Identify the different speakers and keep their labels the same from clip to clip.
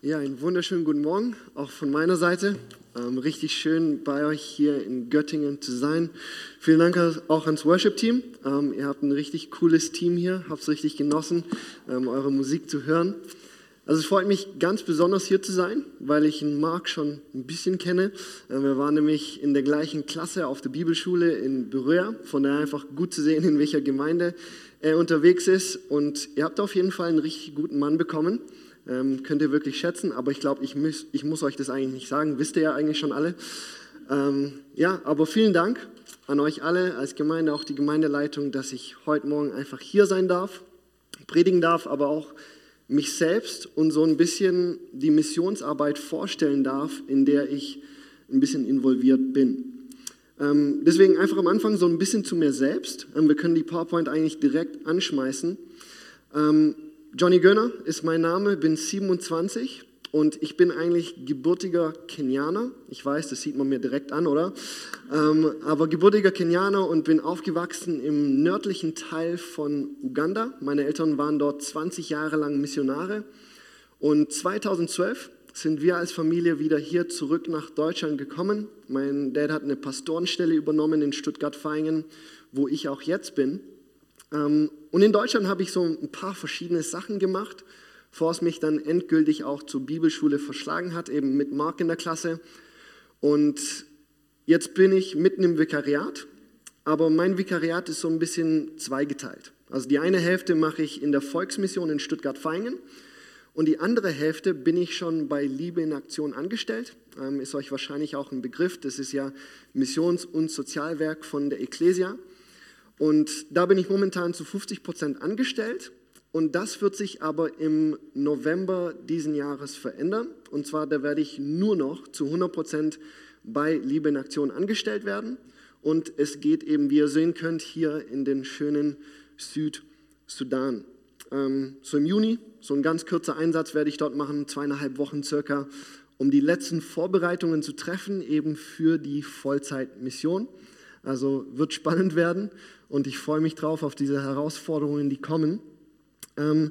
Speaker 1: Ja, einen wunderschönen guten Morgen, auch von meiner Seite. Ähm, richtig schön bei euch hier in Göttingen zu sein. Vielen Dank auch ans Worship-Team. Ähm, ihr habt ein richtig cooles Team hier, habt es richtig genossen, ähm, eure Musik zu hören. Also es freut mich ganz besonders hier zu sein, weil ich den Marc schon ein bisschen kenne. Äh, wir waren nämlich in der gleichen Klasse auf der Bibelschule in Berühr, von daher einfach gut zu sehen, in welcher Gemeinde er unterwegs ist. Und ihr habt auf jeden Fall einen richtig guten Mann bekommen. Ähm, könnt ihr wirklich schätzen, aber ich glaube, ich, ich muss euch das eigentlich nicht sagen, wisst ihr ja eigentlich schon alle. Ähm, ja, aber vielen Dank an euch alle als Gemeinde, auch die Gemeindeleitung, dass ich heute Morgen einfach hier sein darf, predigen darf, aber auch mich selbst und so ein bisschen die Missionsarbeit vorstellen darf, in der ich ein bisschen involviert bin. Ähm, deswegen einfach am Anfang so ein bisschen zu mir selbst. Ähm, wir können die PowerPoint eigentlich direkt anschmeißen. Johnny Gönner ist mein Name, bin 27 und ich bin eigentlich gebürtiger Kenianer. Ich weiß, das sieht man mir direkt an, oder? Ähm, aber gebürtiger Kenianer und bin aufgewachsen im nördlichen Teil von Uganda. Meine Eltern waren dort 20 Jahre lang Missionare. Und 2012 sind wir als Familie wieder hier zurück nach Deutschland gekommen. Mein Dad hat eine Pastorenstelle übernommen in Stuttgart-Vaihingen, wo ich auch jetzt bin. Ähm, und in Deutschland habe ich so ein paar verschiedene Sachen gemacht bevor es mich dann endgültig auch zur Bibelschule verschlagen hat, eben mit Mark in der Klasse. Und jetzt bin ich mitten im Vikariat, aber mein Vikariat ist so ein bisschen zweigeteilt. Also die eine Hälfte mache ich in der Volksmission in Stuttgart-Vaihingen und die andere Hälfte bin ich schon bei Liebe in Aktion angestellt. Ähm, ist euch wahrscheinlich auch ein Begriff. Das ist ja Missions- und Sozialwerk von der Ecclesia. Und da bin ich momentan zu 50 Prozent angestellt und das wird sich aber im November diesen Jahres verändern. Und zwar, da werde ich nur noch zu 100 Prozent bei Liebe in Aktion angestellt werden. Und es geht eben, wie ihr sehen könnt, hier in den schönen Südsudan. Ähm, so im Juni, so ein ganz kurzer Einsatz werde ich dort machen, zweieinhalb Wochen circa, um die letzten Vorbereitungen zu treffen, eben für die Vollzeitmission. Also wird spannend werden und ich freue mich drauf auf diese Herausforderungen, die kommen. Ähm,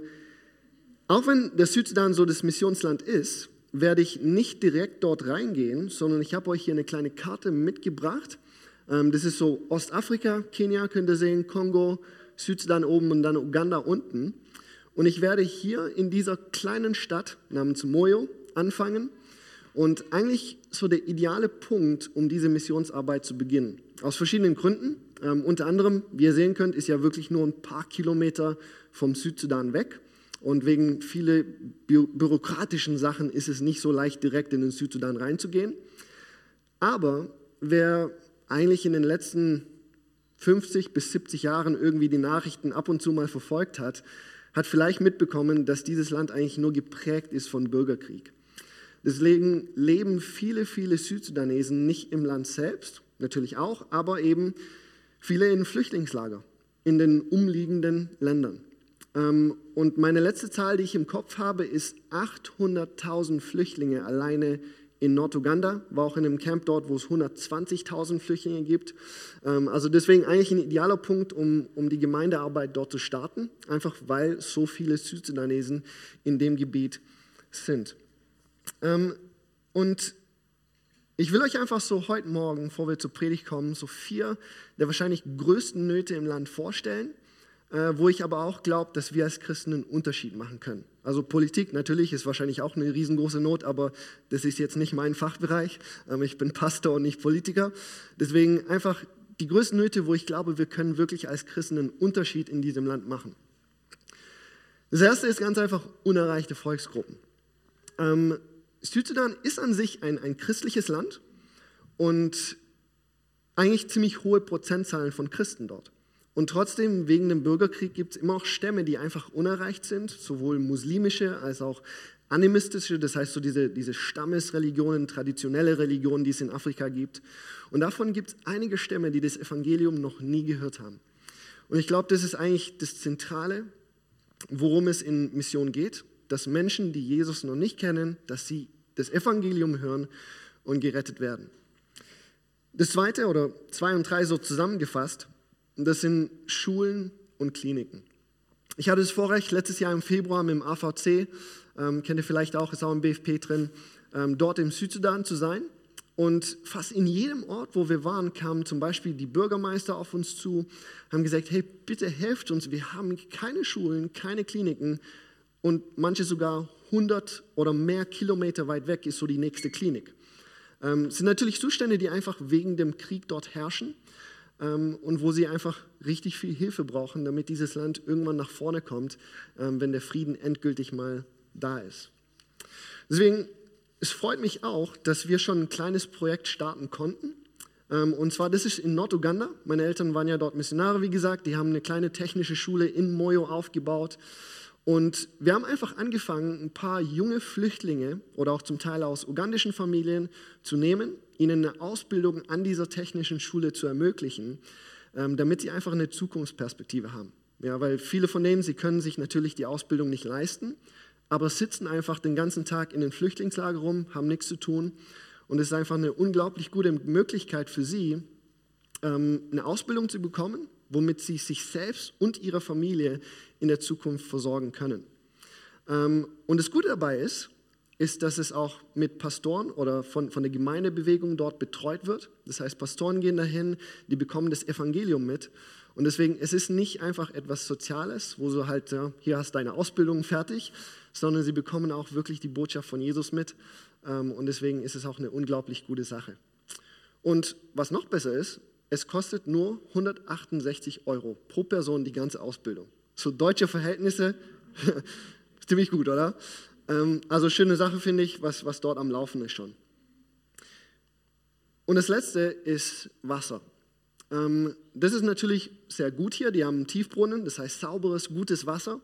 Speaker 1: auch wenn der Südsudan so das Missionsland ist, werde ich nicht direkt dort reingehen, sondern ich habe euch hier eine kleine Karte mitgebracht. Ähm, das ist so Ostafrika, Kenia könnt ihr sehen, Kongo, Südsudan oben und dann Uganda unten. Und ich werde hier in dieser kleinen Stadt namens Moyo anfangen. Und eigentlich so der ideale Punkt, um diese Missionsarbeit zu beginnen. Aus verschiedenen Gründen. Ähm, unter anderem, wie ihr sehen könnt, ist ja wirklich nur ein paar Kilometer vom Südsudan weg. Und wegen vielen bü bürokratischen Sachen ist es nicht so leicht, direkt in den Südsudan reinzugehen. Aber wer eigentlich in den letzten 50 bis 70 Jahren irgendwie die Nachrichten ab und zu mal verfolgt hat, hat vielleicht mitbekommen, dass dieses Land eigentlich nur geprägt ist von Bürgerkrieg. Deswegen leben viele, viele Südsudanesen nicht im Land selbst, natürlich auch, aber eben viele in Flüchtlingslager in den umliegenden Ländern. Ähm, und meine letzte Zahl, die ich im Kopf habe, ist 800.000 Flüchtlinge alleine in Norduganda, war auch in einem Camp dort, wo es 120.000 Flüchtlinge gibt. Ähm, also deswegen eigentlich ein idealer Punkt, um, um die Gemeindearbeit dort zu starten, einfach weil so viele Südsudanesen in dem Gebiet sind. Ähm, und ich will euch einfach so heute Morgen, bevor wir zur Predigt kommen, so vier der wahrscheinlich größten Nöte im Land vorstellen äh, wo ich aber auch glaube, dass wir als Christen einen Unterschied machen können. Also Politik natürlich ist wahrscheinlich auch eine riesengroße Not, aber das ist jetzt nicht mein Fachbereich. Ähm, ich bin Pastor und nicht Politiker. Deswegen einfach die größten Nöte, wo ich glaube, wir können wirklich als Christen einen Unterschied in diesem Land machen. Das erste ist ganz einfach unerreichte Volksgruppen. Ähm, Südsudan ist an sich ein, ein christliches Land und eigentlich ziemlich hohe Prozentzahlen von Christen dort. Und trotzdem, wegen dem Bürgerkrieg gibt es immer auch Stämme, die einfach unerreicht sind, sowohl muslimische als auch animistische, das heißt so diese, diese Stammesreligionen, traditionelle Religionen, die es in Afrika gibt. Und davon gibt es einige Stämme, die das Evangelium noch nie gehört haben. Und ich glaube, das ist eigentlich das Zentrale, worum es in Mission geht, dass Menschen, die Jesus noch nicht kennen, dass sie das Evangelium hören und gerettet werden. Das zweite oder zwei und drei so zusammengefasst, das sind Schulen und Kliniken. Ich hatte das Vorrecht, letztes Jahr im Februar mit dem AVC ähm, kennt ihr vielleicht auch, ist auch im BFP drin, ähm, dort im Südsudan zu sein. Und fast in jedem Ort, wo wir waren, kamen zum Beispiel die Bürgermeister auf uns zu, haben gesagt, hey, bitte helft uns, wir haben keine Schulen, keine Kliniken und manche sogar 100 oder mehr Kilometer weit weg ist so die nächste Klinik. Ähm, sind natürlich Zustände, die einfach wegen dem Krieg dort herrschen ähm, und wo sie einfach richtig viel Hilfe brauchen, damit dieses Land irgendwann nach vorne kommt, ähm, wenn der Frieden endgültig mal da ist. Deswegen es freut mich auch, dass wir schon ein kleines Projekt starten konnten. Ähm, und zwar, das ist in Norduganda. Meine Eltern waren ja dort Missionare, wie gesagt. Die haben eine kleine technische Schule in Moyo aufgebaut. Und wir haben einfach angefangen, ein paar junge Flüchtlinge oder auch zum Teil aus ugandischen Familien zu nehmen, ihnen eine Ausbildung an dieser technischen Schule zu ermöglichen, ähm, damit sie einfach eine Zukunftsperspektive haben. Ja, weil viele von denen, sie können sich natürlich die Ausbildung nicht leisten aber sitzen einfach den ganzen Tag in den Flüchtlingslager rum, haben nichts zu tun. Und es ist einfach eine unglaublich gute Möglichkeit für sie, ähm, eine Ausbildung zu bekommen, womit sie sich selbst und ihre Familie in der Zukunft versorgen können. Ähm, und das Gute dabei ist, ist, dass es auch mit Pastoren oder von, von der Gemeindebewegung dort betreut wird. Das heißt, Pastoren gehen dahin, die bekommen das Evangelium mit. Und deswegen, es ist nicht einfach etwas Soziales, wo du halt, ja, hier hast deine Ausbildung fertig, sondern sie bekommen auch wirklich die Botschaft von Jesus mit. Ähm, und deswegen ist es auch eine unglaublich gute Sache. Und was noch besser ist, es kostet nur 168 Euro pro Person die ganze Ausbildung. So deutsche Verhältnisse, ziemlich gut, oder? Ähm, also schöne Sache finde ich, was, was dort am Laufen ist schon. Und das letzte ist Wasser. Ähm, das ist natürlich sehr gut hier. Die haben einen Tiefbrunnen, das heißt sauberes, gutes Wasser.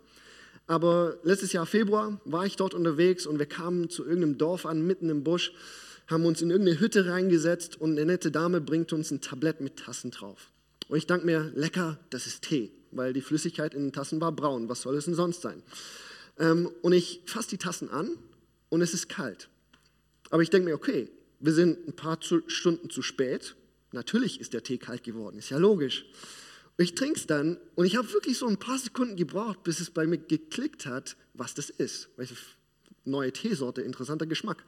Speaker 1: Aber letztes Jahr Februar war ich dort unterwegs und wir kamen zu irgendeinem Dorf an, mitten im Busch, haben uns in irgendeine Hütte reingesetzt und eine nette Dame bringt uns ein Tablett mit Tassen drauf. Und ich dachte mir, lecker, das ist Tee, weil die Flüssigkeit in den Tassen war braun. Was soll es denn sonst sein? Ähm, und ich fasse die Tassen an und es ist kalt. Aber ich denke mir, okay, wir sind ein paar Stunden zu spät. Natürlich ist der Tee kalt geworden, ist ja logisch. Ich trinke es dann und ich habe wirklich so ein paar Sekunden gebraucht, bis es bei mir geklickt hat, was das ist. Neue Teesorte, interessanter Geschmack.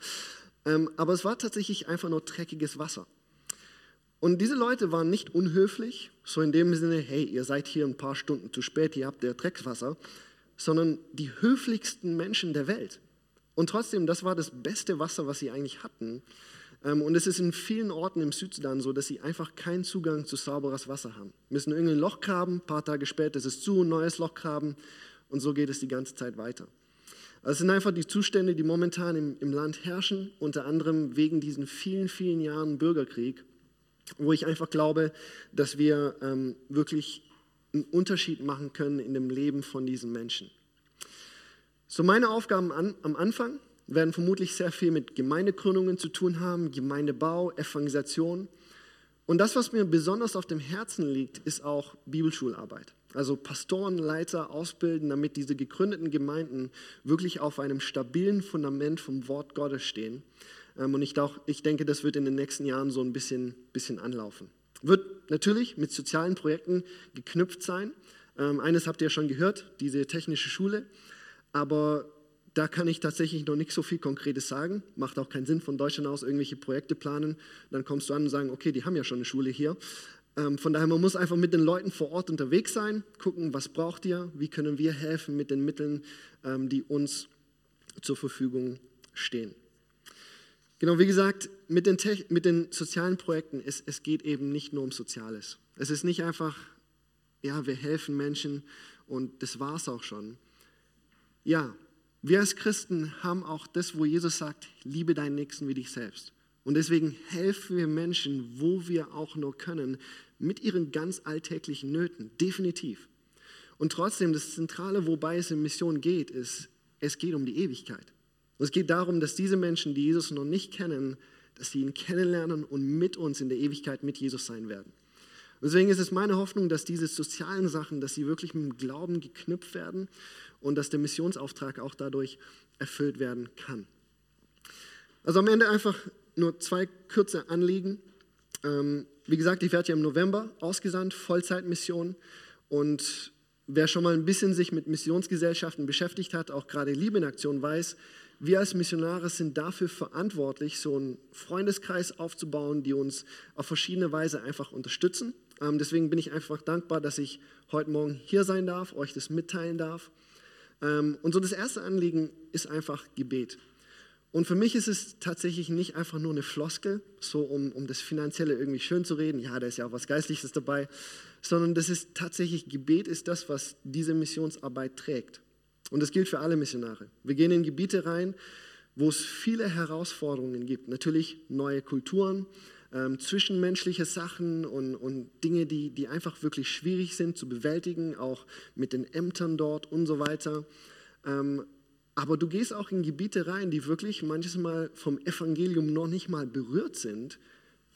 Speaker 1: Ähm, aber es war tatsächlich einfach nur dreckiges Wasser. Und diese Leute waren nicht unhöflich, so in dem Sinne, hey, ihr seid hier ein paar Stunden zu spät, ihr habt der Dreckswasser, sondern die höflichsten Menschen der Welt. Und trotzdem, das war das beste Wasser, was sie eigentlich hatten. Ähm, und es ist in vielen Orten im Südsudan so, dass sie einfach keinen Zugang zu sauberes Wasser haben. Müssen irgendein Loch graben, ein paar Tage später ist es zu, neues Loch graben und so geht es die ganze Zeit weiter. Also es sind einfach die Zustände, die momentan im, im Land herrschen, unter anderem wegen diesen vielen, vielen Jahren Bürgerkrieg, wo ich einfach glaube, dass wir ähm, wirklich einen Unterschied machen können in dem Leben von diesen Menschen. So meine Aufgaben an, am Anfang werden vermutlich sehr viel mit Gemeindegründungen zu tun haben, Gemeindebau, Evangelisation. Und das, was mir besonders auf dem Herzen liegt, ist auch Bibelschularbeit. Also Pastoren, Leiter ausbilden, damit diese gegründeten Gemeinden wirklich auf einem stabilen Fundament vom Wort Gottes stehen. Ähm, und ich, auch, ich denke, das wird in den nächsten Jahren so ein bisschen, bisschen anlaufen. Wird natürlich mit sozialen Projekten geknüpft sein. Ähm, eines habt ihr schon gehört, diese technische Schule. Aber da kann ich tatsächlich noch nicht so viel Konkretes sagen. Macht auch keinen Sinn, von Deutschland aus irgendwelche Projekte planen. Dann kommst du an und sagen, okay, die haben ja schon eine Schule hier. Ähm, von daher, man muss einfach mit den Leuten vor Ort unterwegs sein, gucken, was braucht ihr, wie können wir helfen mit den Mitteln, ähm, die uns zur Verfügung stehen. Genau, wie gesagt, mit den, mit den sozialen Projekten, es, es geht eben nicht nur um Soziales. Es ist nicht einfach, ja, wir helfen Menschen und das war es auch schon. Ja, wir als Christen haben auch das, wo Jesus sagt, liebe deinen Nächsten wie dich selbst. Und deswegen helfen wir Menschen, wo wir auch nur können, mit ihren ganz alltäglichen Nöten, definitiv. Und trotzdem, das Zentrale, wobei es in Mission geht, ist, es geht um die Ewigkeit. Und es geht darum, dass diese Menschen, die Jesus noch nicht kennen, dass sie ihn kennenlernen und mit uns in der Ewigkeit mit Jesus sein werden. Deswegen ist es meine Hoffnung, dass diese sozialen Sachen, dass sie wirklich mit dem Glauben geknüpft werden und dass der Missionsauftrag auch dadurch erfüllt werden kann. Also am Ende einfach nur zwei kurze Anliegen. Ähm, wie gesagt, ich werde ja im November ausgesandt, Vollzeitmission. Und wer schon mal ein bisschen sich mit Missionsgesellschaften beschäftigt hat, auch gerade Liebe in Aktion weiß, wir als Missionare sind dafür verantwortlich, so einen Freundeskreis aufzubauen, die uns auf verschiedene Weise einfach unterstützen. Ähm, deswegen bin ich einfach dankbar, dass ich heute Morgen hier sein darf, euch das mitteilen darf. Ähm, und so das erste Anliegen ist einfach Gebet. Und für mich ist es tatsächlich nicht einfach nur eine Floskel, so um, um das Finanzielle irgendwie schön zu reden. Ja, da ist ja auch was Geistliches dabei, sondern das ist tatsächlich Gebet ist das, was diese Missionsarbeit trägt. Und das gilt für alle Missionare. Wir gehen in Gebiete rein, wo es viele Herausforderungen gibt. Natürlich neue Kulturen, ähm, zwischenmenschliche Sachen und, und Dinge, die, die einfach wirklich schwierig sind zu bewältigen, auch mit den Ämtern dort und so weiter. Ähm, aber du gehst auch in Gebiete rein, die wirklich manches Mal vom Evangelium noch nicht mal berührt sind.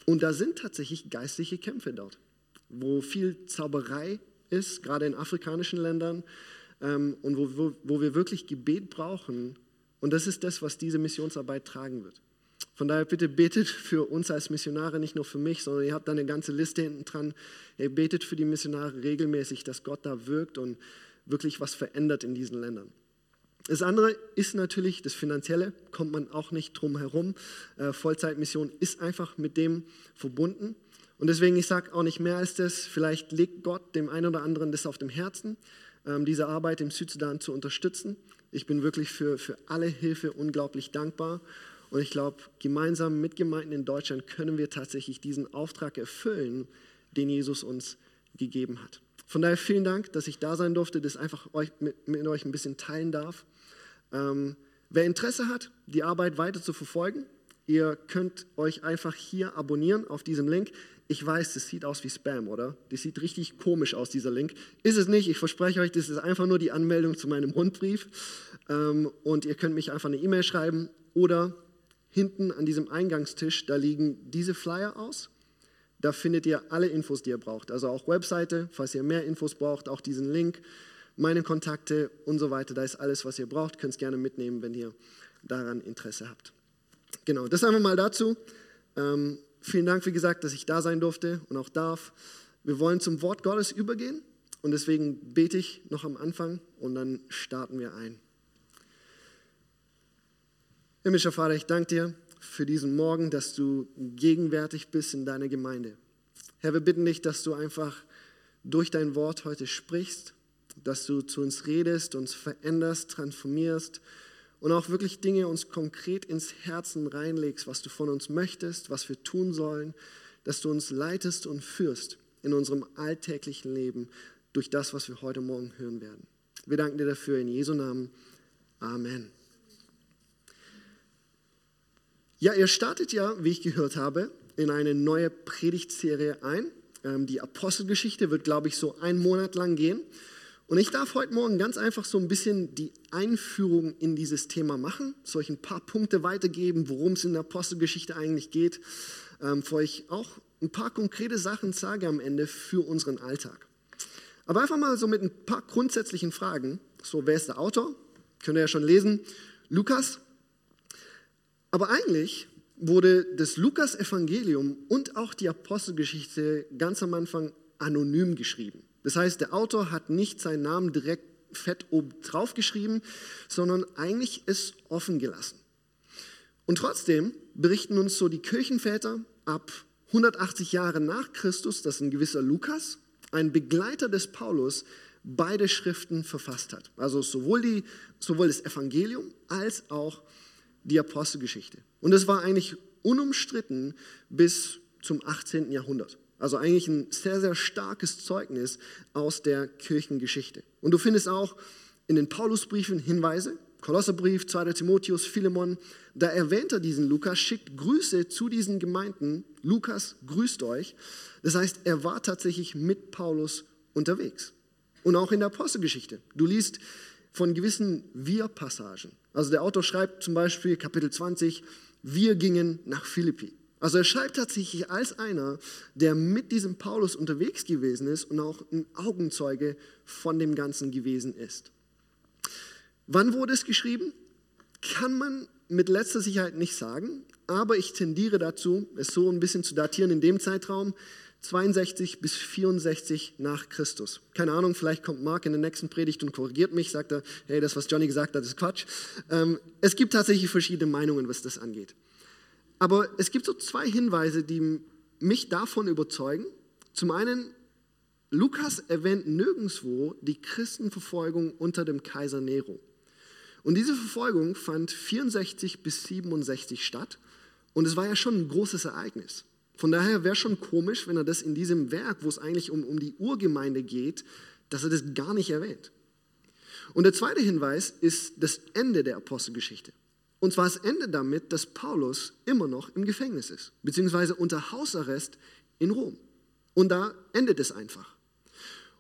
Speaker 1: Und da sind tatsächlich geistliche Kämpfe dort, wo viel Zauberei ist, gerade in afrikanischen Ländern, ähm, und wo, wo, wo wir wirklich Gebet brauchen. Und das ist das, was diese Missionsarbeit tragen wird. Von daher bitte betet für uns als Missionare, nicht nur für mich, sondern ihr habt da eine ganze Liste hinten dran. Ihr betet für die Missionare regelmäßig, dass Gott da wirkt und wirklich was verändert in diesen Ländern. Das andere ist natürlich das Finanzielle, kommt man auch nicht drum herum. Äh, Vollzeitmission ist einfach mit dem verbunden. Und deswegen, ich sage auch nicht mehr als das, vielleicht legt Gott dem einen oder anderen das auf dem Herzen, ähm, diese Arbeit im Südsudan zu unterstützen. Ich bin wirklich für, für alle Hilfe unglaublich dankbar. Und ich glaube, gemeinsam mit Gemeinden in Deutschland können wir tatsächlich diesen Auftrag erfüllen, den Jesus uns gegeben hat. Von daher vielen Dank, dass ich da sein durfte, das einfach euch, mit, mit euch ein bisschen teilen darf. Ähm, wer Interesse hat, die Arbeit weiter zu verfolgen, ihr könnt euch einfach hier abonnieren auf diesem Link. Ich weiß, das sieht aus wie Spam, oder? Das sieht richtig komisch aus, dieser Link. Ist es nicht, ich verspreche euch, das ist einfach nur die Anmeldung zu meinem Rundbrief. Ähm, und ihr könnt mich einfach eine E-Mail schreiben oder hinten an diesem Eingangstisch, da liegen diese Flyer aus. Da findet ihr alle Infos, die ihr braucht. Also auch Webseite, falls ihr mehr Infos braucht, auch diesen Link meine Kontakte und so weiter. Da ist alles, was ihr braucht. Könnt es gerne mitnehmen, wenn ihr daran Interesse habt. Genau, das einfach mal dazu. Ähm, vielen Dank, wie gesagt, dass ich da sein durfte und auch darf. Wir wollen zum Wort Gottes übergehen und deswegen bete ich noch am Anfang und dann starten wir ein. Himmlischer Vater, ich danke dir für diesen Morgen, dass du gegenwärtig bist in deiner Gemeinde. Herr, wir bitten dich, dass du einfach durch dein Wort heute sprichst dass du zu uns redest, uns veränderst, transformierst und auch wirklich Dinge uns konkret ins Herzen reinlegst, was du von uns möchtest, was wir tun sollen, dass du uns leitest und führst in unserem alltäglichen Leben durch das, was wir heute Morgen hören werden. Wir danken dir dafür in Jesu Namen. Amen. Ja, ihr startet ja, wie ich gehört habe, in eine neue Predigtserie ein. Ähm, die Apostelgeschichte wird, glaube ich, so einen Monat lang gehen. Und ich darf heute Morgen ganz einfach so ein bisschen die Einführung in dieses Thema machen, soll euch ein paar Punkte weitergeben, worum es in der Apostelgeschichte eigentlich geht, ähm, vor ich auch ein paar konkrete Sachen sage am Ende für unseren Alltag. Aber einfach mal so mit ein paar grundsätzlichen Fragen. So, wer ist der Autor? Könnt ihr ja schon lesen. Lukas. Aber eigentlich wurde das Lukas-Evangelium und auch die Apostelgeschichte ganz am Anfang anonym geschrieben. Das heißt, der Autor hat nicht seinen Namen direkt fett oben drauf geschrieben, sondern eigentlich ist offen gelassen. Und trotzdem berichten uns so die Kirchenväter ab 180 Jahre nach Christus, dass ein gewisser Lukas, ein Begleiter des Paulus, beide Schriften verfasst hat. Also sowohl, die, sowohl das Evangelium als auch die Apostelgeschichte. Und es war eigentlich unumstritten bis zum 18. Jahrhundert. Also eigentlich ein sehr, sehr starkes Zeugnis aus der Kirchengeschichte. Und du findest auch in den Paulusbriefen Hinweise, Kolosserbrief, 2. Timotheus, Philemon, da erwähnt er diesen Lukas, schickt Grüße zu diesen Gemeinden. Lukas grüßt euch. Das heißt, er war tatsächlich mit Paulus unterwegs. Und auch in der Apostelgeschichte. Du liest von gewissen Wir-Passagen. Also der Autor schreibt zum Beispiel Kapitel 20, wir gingen nach Philippi. Also er schreibt tatsächlich als einer, der mit diesem Paulus unterwegs gewesen ist und auch ein Augenzeuge von dem Ganzen gewesen ist. Wann wurde es geschrieben? Kann man mit letzter Sicherheit nicht sagen, aber ich tendiere dazu, es so ein bisschen zu datieren in dem Zeitraum 62 bis 64 nach Christus. Keine Ahnung, vielleicht kommt Mark in der nächsten Predigt und korrigiert mich, sagt er, hey, das, was Johnny gesagt hat, ist Quatsch. Ähm, es gibt tatsächlich verschiedene Meinungen, was das angeht. Aber es gibt so zwei Hinweise, die mich davon überzeugen. Zum einen, Lukas erwähnt nirgendwo die Christenverfolgung unter dem Kaiser Nero. Und diese Verfolgung fand 64 bis 67 statt. Und es war ja schon ein großes Ereignis. Von daher wäre schon komisch, wenn er das in diesem Werk, wo es eigentlich um, um die Urgemeinde geht, dass er das gar nicht erwähnt. Und der zweite Hinweis ist das Ende der Apostelgeschichte. Und zwar das Ende damit, dass Paulus immer noch im Gefängnis ist, beziehungsweise unter Hausarrest in Rom. Und da endet es einfach.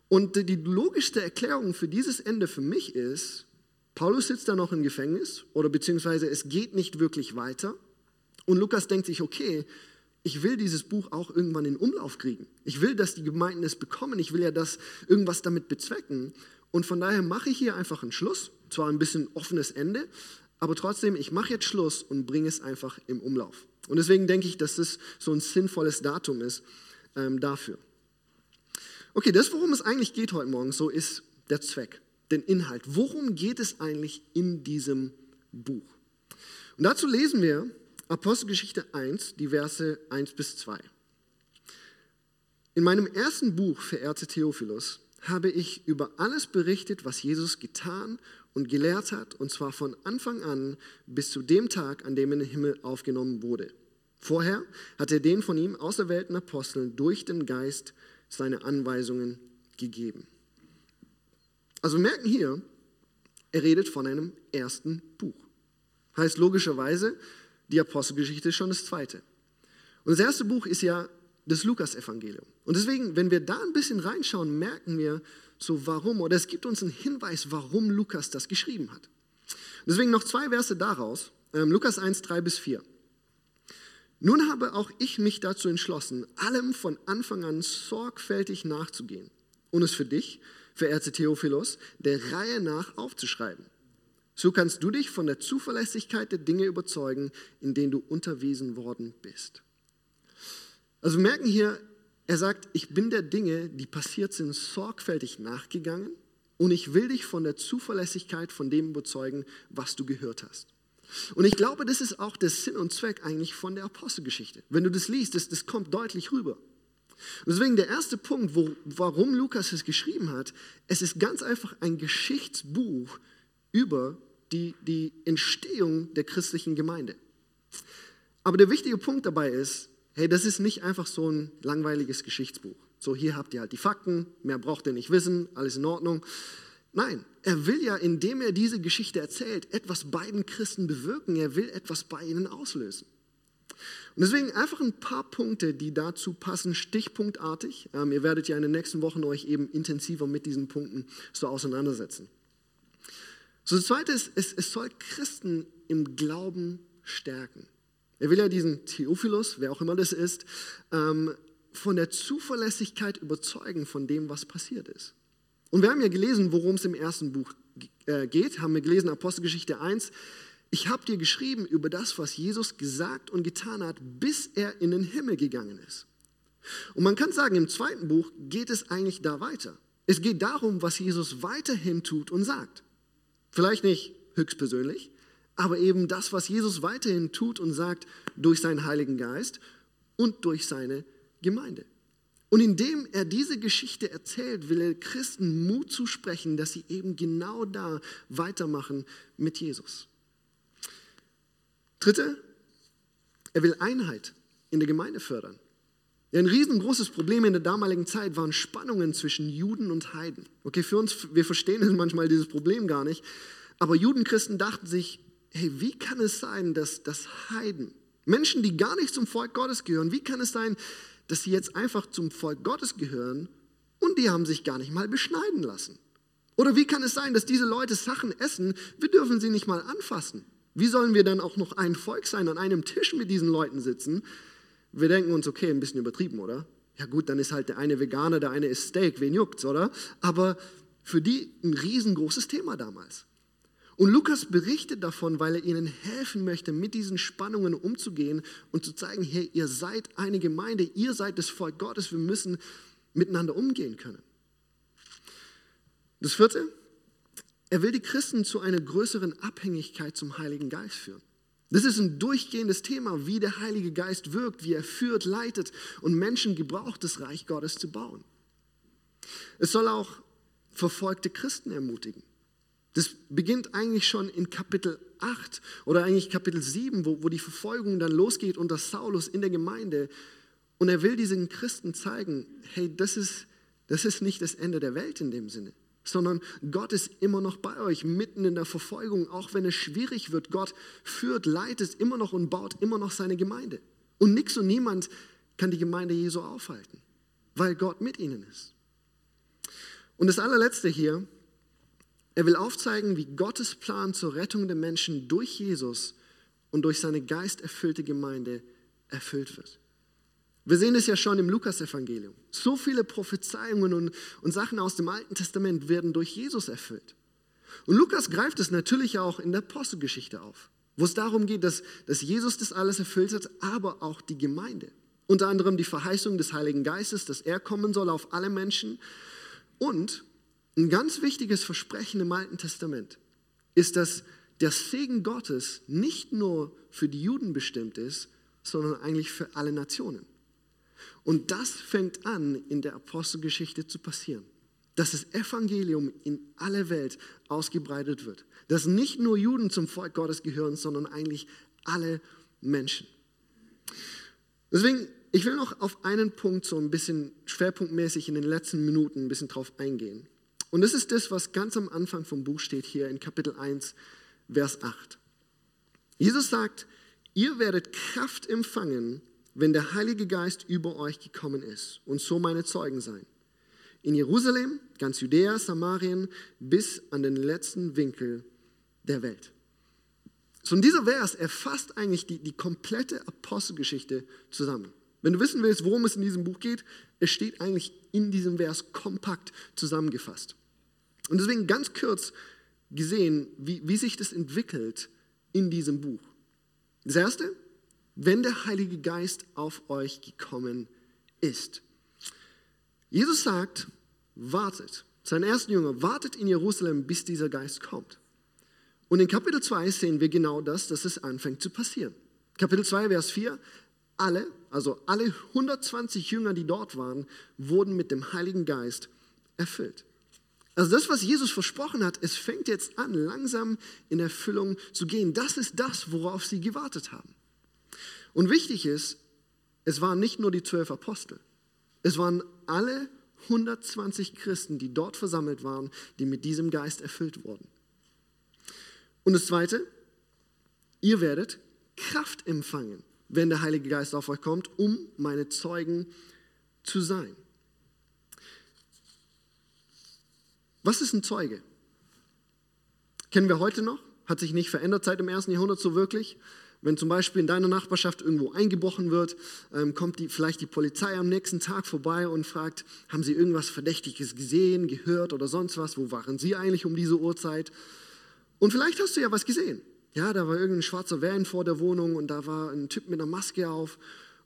Speaker 1: Und die logischste Erklärung für dieses Ende für mich ist, Paulus sitzt da noch im Gefängnis oder beziehungsweise es geht nicht wirklich weiter. Und Lukas denkt sich, okay, ich will dieses Buch auch irgendwann in Umlauf kriegen. Ich will, dass die Gemeinden es bekommen. Ich will ja das irgendwas damit bezwecken. Und von daher mache ich hier einfach einen Schluss. Zwar ein bisschen offenes Ende, aber trotzdem, ich mache jetzt Schluss und bringe es einfach im Umlauf. Und deswegen denke ich, dass das so ein sinnvolles Datum ist ähm, dafür. Okay, das, worum es eigentlich geht heute Morgen, so ist der Zweck, den Inhalt. Worum geht es eigentlich in diesem Buch? Und dazu lesen wir Apostelgeschichte 1, die Verse 1 bis 2. In meinem ersten Buch, verehrte Theophilus, habe ich über alles berichtet, was Jesus getan und gelehrt hat, und zwar von Anfang an bis zu dem Tag, an dem er in den Himmel aufgenommen wurde. Vorher hat er den von ihm auserwählten Aposteln durch den Geist seine Anweisungen gegeben. Also merken hier, er redet von einem ersten Buch. Heißt logischerweise, die Apostelgeschichte ist schon das zweite. Und das erste Buch ist ja das Lukas-Evangelium. Und deswegen, wenn wir da ein bisschen reinschauen, merken wir so, warum, oder es gibt uns einen Hinweis, warum Lukas das geschrieben hat. Deswegen noch zwei Verse daraus, ähm, Lukas 1, 3 bis 4. Nun habe auch ich mich dazu entschlossen, allem von Anfang an sorgfältig nachzugehen und es für dich, verehrte Theophilos, der Reihe nach aufzuschreiben so kannst du dich von der Zuverlässigkeit der Dinge überzeugen, in denen du unterwiesen worden bist. Also wir merken hier, er sagt, ich bin der Dinge, die passiert sind, sorgfältig nachgegangen und ich will dich von der Zuverlässigkeit von dem überzeugen, was du gehört hast. Und ich glaube, das ist auch der Sinn und Zweck eigentlich von der Apostelgeschichte. Wenn du das liest, das, das kommt deutlich rüber. Und deswegen der erste Punkt, wo, warum Lukas es geschrieben hat, es ist ganz einfach ein Geschichtsbuch über die, die Entstehung der christlichen Gemeinde. Aber der wichtige Punkt dabei ist, hey, das ist nicht einfach so ein langweiliges Geschichtsbuch. So, hier habt ihr halt die Fakten, mehr braucht ihr nicht wissen, alles in Ordnung. Nein, er will ja, indem er diese Geschichte erzählt, etwas bei den Christen bewirken. Er will etwas bei ihnen auslösen. Und deswegen einfach ein paar Punkte, die dazu passen, stichpunktartig. Ähm, ihr werdet ja in den nächsten Wochen euch eben intensiver mit diesen Punkten so auseinandersetzen. So, das Zweite ist, es, es soll Christen im Glauben stärken. Er will ja diesen Theophilus, wer auch immer das ist, ähm, von der Zuverlässigkeit überzeugen von dem, was passiert ist. Und wir haben ja gelesen, worum es im ersten Buch äh, geht, haben wir gelesen, Apostelgeschichte 1. Ich habe dir geschrieben über das, was Jesus gesagt und getan hat, bis er in den Himmel gegangen ist. Und man kann sagen, im zweiten Buch geht es eigentlich da weiter. Es geht darum, was Jesus weiterhin tut und sagt. Vielleicht nicht höchstpersönlich, aber eben das, was Jesus weiterhin tut und sagt durch seinen Heiligen Geist und durch seine Gemeinde. Und indem er diese Geschichte erzählt, will er Christen Mut zusprechen, dass sie eben genau da weitermachen mit Jesus. Dritte, er will Einheit in der Gemeinde fördern. Ein riesengroßes Problem in der damaligen Zeit waren Spannungen zwischen Juden und Heiden. Okay, für uns, wir verstehen manchmal dieses Problem gar nicht, aber Judenchristen dachten sich, hey, wie kann es sein, dass, dass Heiden, Menschen, die gar nicht zum Volk Gottes gehören, wie kann es sein, dass sie jetzt einfach zum Volk Gottes gehören und die haben sich gar nicht mal beschneiden lassen? Oder wie kann es sein, dass diese Leute Sachen essen, wir dürfen sie nicht mal anfassen? Wie sollen wir dann auch noch ein Volk sein, an einem Tisch mit diesen Leuten sitzen? Wir denken uns, okay, ein bisschen übertrieben, oder? Ja gut, dann ist halt der eine Veganer, der eine ist Steak, wen juckt's, oder? Aber für die ein riesengroßes Thema damals. Und Lukas berichtet davon, weil er ihnen helfen möchte, mit diesen Spannungen umzugehen und zu zeigen, hey, ihr seid eine Gemeinde, ihr seid das Volk Gottes, wir müssen miteinander umgehen können. Das vierte, er will die Christen zu einer größeren Abhängigkeit zum Heiligen Geist führen. Das ist ein durchgehendes Thema, wie der Heilige Geist wirkt, wie er führt, leitet und Menschen gebraucht, das Reich Gottes zu bauen. Es soll auch verfolgte Christen ermutigen. Das beginnt eigentlich schon in Kapitel 8 oder eigentlich Kapitel 7, wo, wo die Verfolgung dann losgeht unter Saulus in der Gemeinde. Und er will diesen Christen zeigen, hey, das ist, das ist nicht das Ende der Welt in dem Sinne, sondern Gott ist immer noch bei euch, mitten in der Verfolgung, auch wenn es schwierig wird. Gott führt, leitet immer noch und baut immer noch seine Gemeinde. Und nichts und niemand kann die Gemeinde Jesu aufhalten, weil Gott mit ihnen ist. Und das allerletzte hier, er will aufzeigen, wie Gottes Plan zur Rettung der Menschen durch Jesus und durch seine geisterfüllte Gemeinde erfüllt wird. Wir sehen es ja schon im Lukasevangelium. So viele Prophezeiungen und, und Sachen aus dem Alten Testament werden durch Jesus erfüllt. Und Lukas greift es natürlich auch in der Apostelgeschichte auf, wo es darum geht, dass, dass Jesus das alles erfüllt hat, aber auch die Gemeinde. Unter anderem die Verheißung des Heiligen Geistes, dass er kommen soll auf alle Menschen und ein ganz wichtiges Versprechen im Alten Testament ist, dass der Segen Gottes nicht nur für die Juden bestimmt ist, sondern eigentlich für alle Nationen. Und das fängt an, in der Apostelgeschichte zu passieren. Dass das Evangelium in alle Welt ausgebreitet wird. Dass nicht nur Juden zum Volk Gottes gehören, sondern eigentlich alle Menschen. Deswegen ich will noch auf einen Punkt so ein bisschen schwerpunktmäßig in den letzten Minuten ein bisschen drauf eingehen. Und das ist das, was ganz am Anfang vom Buch steht hier in Kapitel 1, Vers 8. Jesus sagt, ihr werdet Kraft empfangen, wenn der Heilige Geist über euch gekommen ist und so meine Zeugen sein. In Jerusalem, ganz Judäa, Samarien, bis an den letzten Winkel der Welt. So, und dieser Vers erfasst eigentlich die, die komplette Apostelgeschichte zusammen. Wenn du wissen willst, worum es in diesem Buch geht, es steht eigentlich in diesem Vers kompakt zusammengefasst. Und deswegen ganz kurz gesehen, wie, wie sich das entwickelt in diesem Buch. Das erste, wenn der Heilige Geist auf euch gekommen ist. Jesus sagt, wartet. Sein ersten Jünger, wartet in Jerusalem, bis dieser Geist kommt. Und in Kapitel 2 sehen wir genau das, dass es anfängt zu passieren. Kapitel 2, Vers 4, alle, also alle 120 Jünger, die dort waren, wurden mit dem Heiligen Geist erfüllt. Also das, was Jesus versprochen hat, es fängt jetzt an, langsam in Erfüllung zu gehen. Das ist das, worauf sie gewartet haben. Und wichtig ist, es waren nicht nur die zwölf Apostel, es waren alle 120 Christen, die dort versammelt waren, die mit diesem Geist erfüllt wurden. Und das Zweite, ihr werdet Kraft empfangen wenn der Heilige Geist auf euch kommt, um meine Zeugen zu sein. Was ist ein Zeuge? Kennen wir heute noch? Hat sich nicht verändert seit dem ersten Jahrhundert so wirklich. Wenn zum Beispiel in deiner Nachbarschaft irgendwo eingebrochen wird, ähm, kommt die, vielleicht die Polizei am nächsten Tag vorbei und fragt, haben Sie irgendwas Verdächtiges gesehen, gehört oder sonst was? Wo waren Sie eigentlich um diese Uhrzeit? Und vielleicht hast du ja was gesehen. Ja, da war irgendein schwarzer Van vor der Wohnung und da war ein Typ mit einer Maske auf.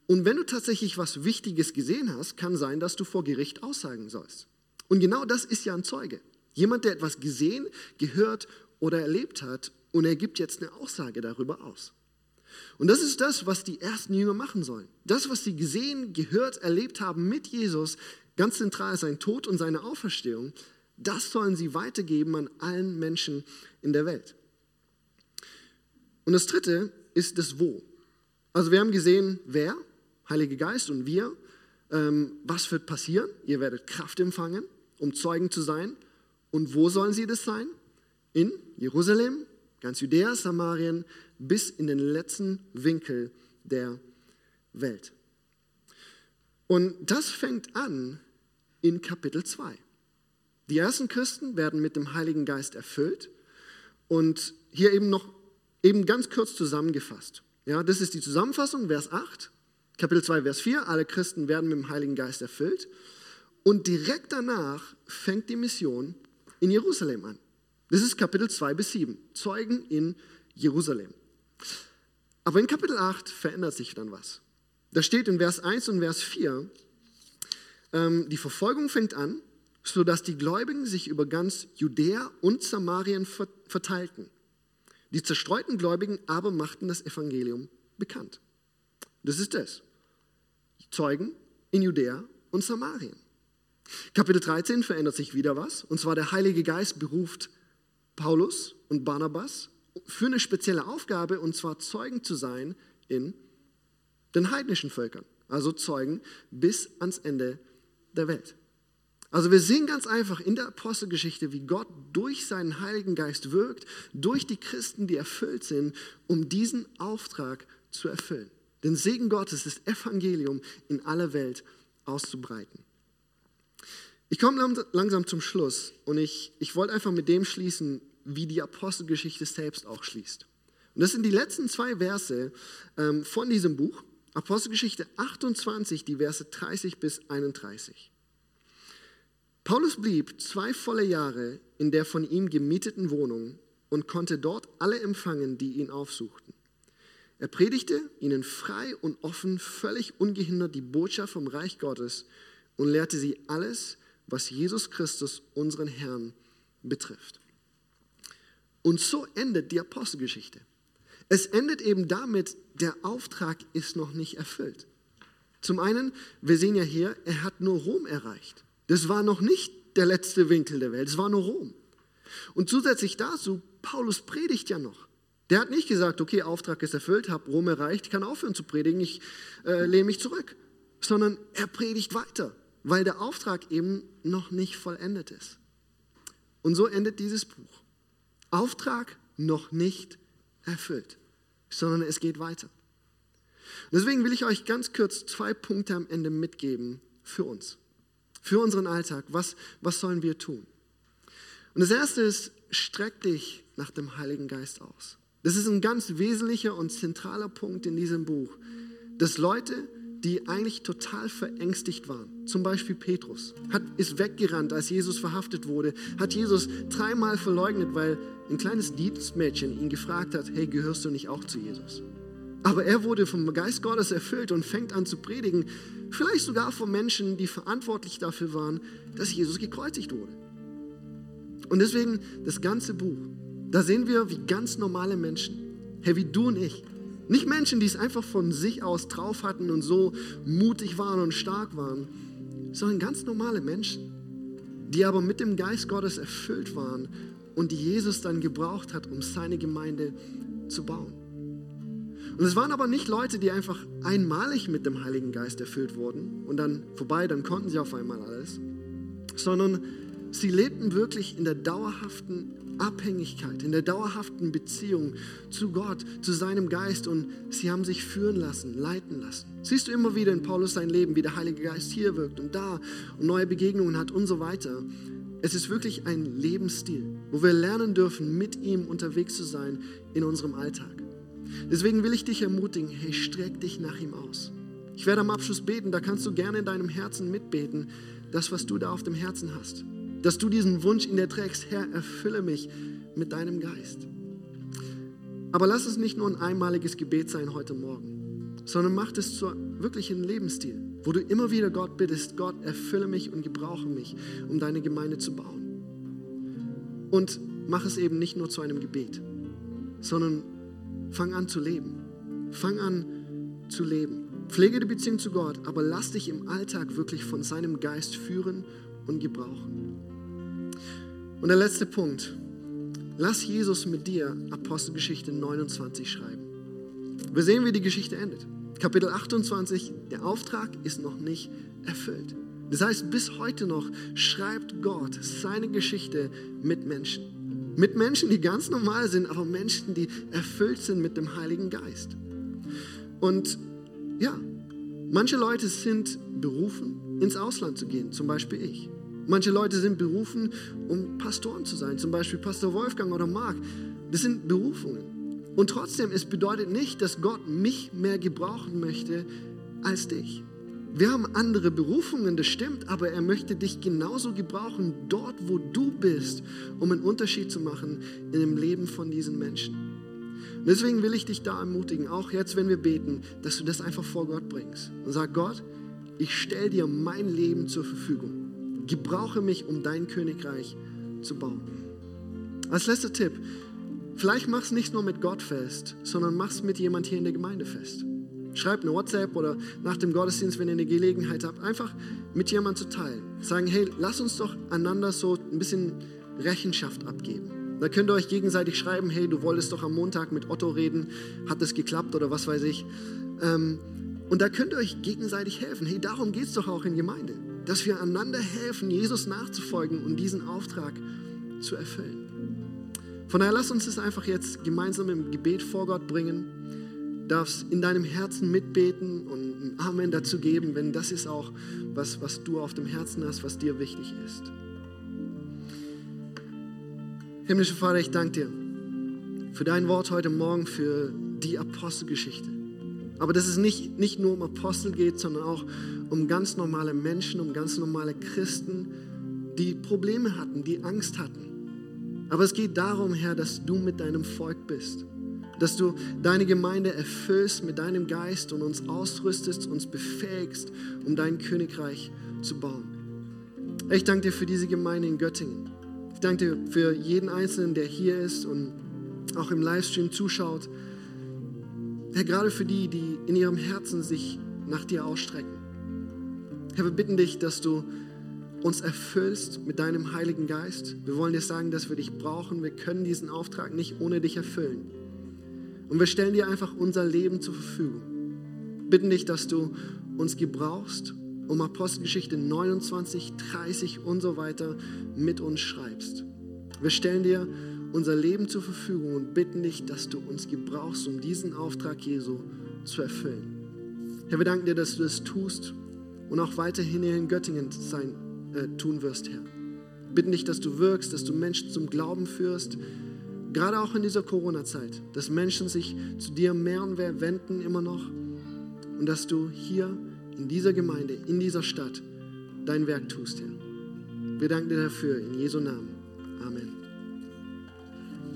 Speaker 1: Und wenn du tatsächlich was Wichtiges gesehen hast, kann sein, dass du vor Gericht aussagen sollst. Und genau das ist ja ein Zeuge. Jemand, der etwas gesehen, gehört oder erlebt hat und er gibt jetzt eine Aussage darüber aus. Und das ist das, was die ersten Jünger machen sollen. Das, was sie gesehen, gehört, erlebt haben mit Jesus, ganz zentral sein Tod und seine Auferstehung, das sollen sie weitergeben an allen Menschen in der Welt. Und das dritte ist das Wo. Also wir haben gesehen, wer, Heilige Geist und wir, ähm, was wird passieren? Ihr werdet Kraft empfangen, um Zeugen zu sein. Und wo sollen sie das sein? In Jerusalem, ganz Judäa, Samarien, bis in den letzten Winkel der Welt. Und das fängt an in Kapitel 2. Die ersten Christen werden mit dem Heiligen Geist erfüllt. Und hier eben noch Eben ganz kurz zusammengefasst. Ja, das ist die Zusammenfassung, Vers 8, Kapitel 2, Vers 4. Alle Christen werden mit dem Heiligen Geist erfüllt. Und direkt danach fängt die Mission in Jerusalem an. Das ist Kapitel 2 bis 7, Zeugen in Jerusalem. Aber in Kapitel 8 verändert sich dann was. Da steht in Vers 1 und Vers 4, ähm, die Verfolgung fängt an, sodass die Gläubigen sich über ganz Judäa und Samarien verteilten. Die zerstreuten Gläubigen aber machten das Evangelium bekannt. Das ist es. Zeugen in Judäa und Samarien. Kapitel 13 verändert sich wieder was, und zwar der Heilige Geist beruft Paulus und Barnabas für eine spezielle Aufgabe, und zwar Zeugen zu sein in den heidnischen Völkern, also Zeugen bis ans Ende der Welt. Also wir sehen ganz einfach in der Apostelgeschichte, wie Gott durch seinen Heiligen Geist wirkt, durch die Christen, die erfüllt sind, um diesen Auftrag zu erfüllen. Den Segen Gottes, das Evangelium in aller Welt auszubreiten. Ich komme langsam zum Schluss und ich, ich wollte einfach mit dem schließen, wie die Apostelgeschichte selbst auch schließt. Und das sind die letzten zwei Verse ähm, von diesem Buch, Apostelgeschichte 28, die Verse 30 bis 31. Paulus blieb zwei volle Jahre in der von ihm gemieteten Wohnung und konnte dort alle empfangen, die ihn aufsuchten. Er predigte ihnen frei und offen, völlig ungehindert die Botschaft vom Reich Gottes und lehrte sie alles, was Jesus Christus, unseren Herrn, betrifft. Und so endet die Apostelgeschichte. Es endet eben damit, der Auftrag ist noch nicht erfüllt. Zum einen, wir sehen ja hier, er hat nur Rom erreicht. Das war noch nicht der letzte Winkel der Welt, es war nur Rom. Und zusätzlich dazu, Paulus predigt ja noch. Der hat nicht gesagt, okay, Auftrag ist erfüllt, habe Rom erreicht, kann aufhören zu predigen, ich äh, lehne mich zurück. Sondern er predigt weiter, weil der Auftrag eben noch nicht vollendet ist. Und so endet dieses Buch. Auftrag noch nicht erfüllt, sondern es geht weiter. Deswegen will ich euch ganz kurz zwei Punkte am Ende mitgeben für uns, für unseren Alltag. Was, was sollen wir tun? Und das erste ist, streck dich nach dem Heiligen Geist aus. Das ist ein ganz wesentlicher und zentraler Punkt in diesem Buch, dass Leute, die eigentlich total verängstigt waren. Zum Beispiel Petrus hat, ist weggerannt, als Jesus verhaftet wurde, hat Jesus dreimal verleugnet, weil ein kleines Dienstmädchen ihn gefragt hat, hey, gehörst du nicht auch zu Jesus? Aber er wurde vom Geist Gottes erfüllt und fängt an zu predigen, vielleicht sogar von Menschen, die verantwortlich dafür waren, dass Jesus gekreuzigt wurde. Und deswegen das ganze Buch, da sehen wir, wie ganz normale Menschen, hey, wie du und ich, nicht Menschen, die es einfach von sich aus drauf hatten und so mutig waren und stark waren, sondern ganz normale Menschen, die aber mit dem Geist Gottes erfüllt waren und die Jesus dann gebraucht hat, um seine Gemeinde zu bauen. Und es waren aber nicht Leute, die einfach einmalig mit dem Heiligen Geist erfüllt wurden und dann vorbei, dann konnten sie auf einmal alles, sondern sie lebten wirklich in der dauerhaften Abhängigkeit, in der dauerhaften Beziehung zu Gott, zu seinem Geist und sie haben sich führen lassen, leiten lassen. Siehst du immer wieder in Paulus sein Leben, wie der Heilige Geist hier wirkt und da und neue Begegnungen hat und so weiter. Es ist wirklich ein Lebensstil, wo wir lernen dürfen, mit ihm unterwegs zu sein in unserem Alltag. Deswegen will ich dich ermutigen, hey, streck dich nach ihm aus. Ich werde am Abschluss beten, da kannst du gerne in deinem Herzen mitbeten, das, was du da auf dem Herzen hast dass du diesen Wunsch in dir trägst, Herr, erfülle mich mit deinem Geist. Aber lass es nicht nur ein einmaliges Gebet sein heute Morgen, sondern mach es zu wirklichen Lebensstil, wo du immer wieder Gott bittest, Gott, erfülle mich und gebrauche mich, um deine Gemeinde zu bauen. Und mach es eben nicht nur zu einem Gebet, sondern fang an zu leben. Fang an zu leben. Pflege die Beziehung zu Gott, aber lass dich im Alltag wirklich von seinem Geist führen und gebrauchen. Und der letzte Punkt. Lass Jesus mit dir Apostelgeschichte 29 schreiben. Wir sehen, wie die Geschichte endet. Kapitel 28, der Auftrag ist noch nicht erfüllt. Das heißt, bis heute noch schreibt Gott seine Geschichte mit Menschen. Mit Menschen, die ganz normal sind, aber Menschen, die erfüllt sind mit dem Heiligen Geist. Und ja, manche Leute sind berufen, ins Ausland zu gehen, zum Beispiel ich. Manche Leute sind berufen, um Pastoren zu sein, zum Beispiel Pastor Wolfgang oder Mark. Das sind Berufungen. Und trotzdem, es bedeutet nicht, dass Gott mich mehr gebrauchen möchte als dich. wir haben andere Berufungen, das stimmt, aber er möchte dich genauso gebrauchen, dort, wo du bist, um einen Unterschied zu machen in dem Leben von diesen Menschen. Und deswegen will ich dich da ermutigen, auch jetzt, wenn wir beten, dass du das einfach vor Gott bringst und sag, Gott, ich stelle dir mein Leben zur Verfügung. Gebrauche mich, um dein Königreich zu bauen. Als letzter Tipp, vielleicht mach es nicht nur mit Gott fest, sondern mach es mit jemand hier in der Gemeinde fest. Schreibt eine WhatsApp oder nach dem Gottesdienst, wenn ihr eine Gelegenheit habt, einfach mit jemandem zu teilen. Sagen, hey, lass uns doch einander so ein bisschen Rechenschaft abgeben. Da könnt ihr euch gegenseitig schreiben, hey, du wolltest doch am Montag mit Otto reden, hat das geklappt oder was weiß ich. Ähm, und da könnt ihr euch gegenseitig helfen. Hey, darum geht es doch auch in Gemeinde, dass wir einander helfen, Jesus nachzufolgen und diesen Auftrag zu erfüllen. Von daher lass uns das einfach jetzt gemeinsam im Gebet vor Gott bringen darfst in deinem Herzen mitbeten und ein Amen dazu geben, wenn das ist auch was, was du auf dem Herzen hast, was dir wichtig ist. Himmlischer Vater, ich danke dir für dein Wort heute Morgen, für die Apostelgeschichte. Aber dass es nicht, nicht nur um Apostel geht, sondern auch um ganz normale Menschen, um ganz normale Christen, die Probleme hatten, die Angst hatten. Aber es geht darum, Herr, dass du mit deinem Volk bist dass du deine Gemeinde erfüllst mit deinem Geist und uns ausrüstest, uns befähigst, um dein Königreich zu bauen. Ich danke dir für diese Gemeinde in Göttingen. Ich danke dir für jeden Einzelnen, der hier ist und auch im Livestream zuschaut. Herr, gerade für die, die in ihrem Herzen sich nach dir ausstrecken. Herr, wir bitten dich, dass du uns erfüllst mit deinem Heiligen Geist. Wir wollen dir sagen, dass wir dich brauchen. Wir können diesen Auftrag nicht ohne dich erfüllen. Und wir stellen dir einfach unser Leben zur Verfügung. Bitten dich, dass du uns gebrauchst, um Apostelgeschichte 29, 30 und so weiter mit uns schreibst. Wir stellen dir unser Leben zur Verfügung und bitten dich, dass du uns gebrauchst, um diesen Auftrag Jesu zu erfüllen. Herr, wir danken dir, dass du es tust und auch weiterhin in Göttingen sein, äh, tun wirst, Herr. Bitten dich, dass du wirkst, dass du Menschen zum Glauben führst, gerade auch in dieser Corona-Zeit, dass Menschen sich zu dir mehr und mehr wenden immer noch und dass du hier in dieser Gemeinde, in dieser Stadt dein Werk tust, Herr. Wir danken dir dafür in Jesu Namen. Amen.